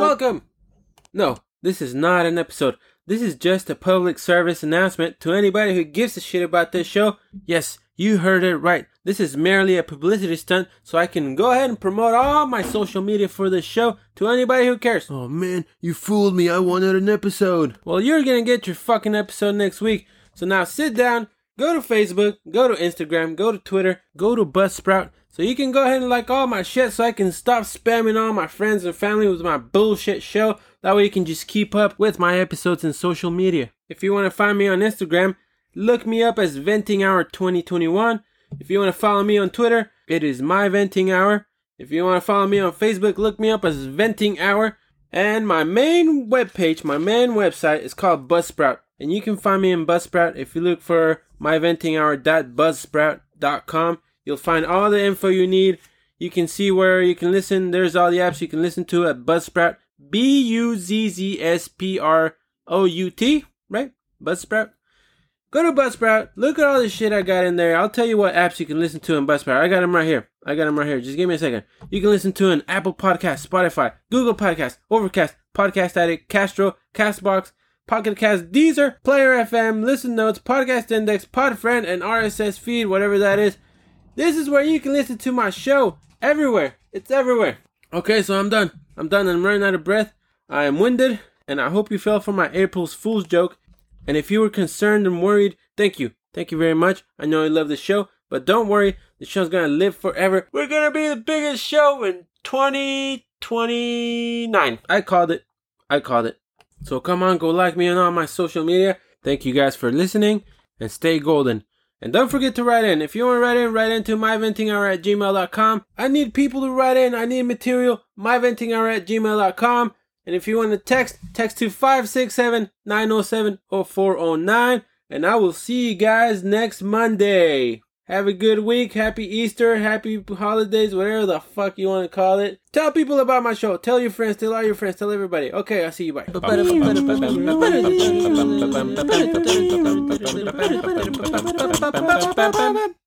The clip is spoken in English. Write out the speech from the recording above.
Welcome. No, this is not an episode. This is just a public service announcement to anybody who gives a shit about this show. Yes, you heard it right. This is merely a publicity stunt so I can go ahead and promote all my social media for this show to anybody who cares. Oh man, you fooled me. I wanted an episode. Well, you're gonna get your fucking episode next week. So now sit down, go to Facebook, go to Instagram, go to Twitter, go to Buzzsprout, so you can go ahead and like all my shit so I can stop spamming all my friends and family with my bullshit show. That way you can just keep up with my episodes in social media. If you want to find me on Instagram, look me up as Venting Hour 2021. If you want to follow me on Twitter, it is My Venting Hour. If you want to follow me on Facebook, look me up as Venting Hour. And my main webpage, my main website is called Buzzsprout. And you can find me in Buzzsprout if you look for myventinghour.buzzsprout.com. You'll find all the info you need. You can see where you can listen. There's all the apps you can listen to at Buzzsprout. B U Z Z S P R O U T, right? Buzzsprout. Go to Buzzsprout. Look at all the shit I got in there. I'll tell you what apps you can listen to in Buzzsprout. I got them right here. I got them right here. Just give me a second. You can listen to an Apple Podcast, Spotify, Google Podcast, Overcast, Podcast Addict, Castro, Castbox, Pocket Cast, Deezer, Player FM, Listen Notes, Podcast Index, Podfriend, and RSS feed, whatever that is. This is where you can listen to my show everywhere. It's everywhere. Okay, so I'm done. I'm done. I'm running out of breath. I am winded, and I hope you fell for my April's Fool's joke. And if you were concerned and worried, thank you. Thank you very much. I know you love the show, but don't worry. The show's gonna live forever. We're gonna be the biggest show in 2029. I called it. I called it. So come on, go like me on all my social media. Thank you guys for listening, and stay golden. And don't forget to write in. If you want to write in, write into myventinghour at gmail.com. I need people to write in. I need material. Myventinghour at gmail.com. And if you want to text, text to 567 907 0409. And I will see you guys next Monday. Have a good week. Happy Easter. Happy holidays. Whatever the fuck you want to call it. Tell people about my show. Tell your friends. Tell all your friends. Tell everybody. Okay, I'll see you. Bye.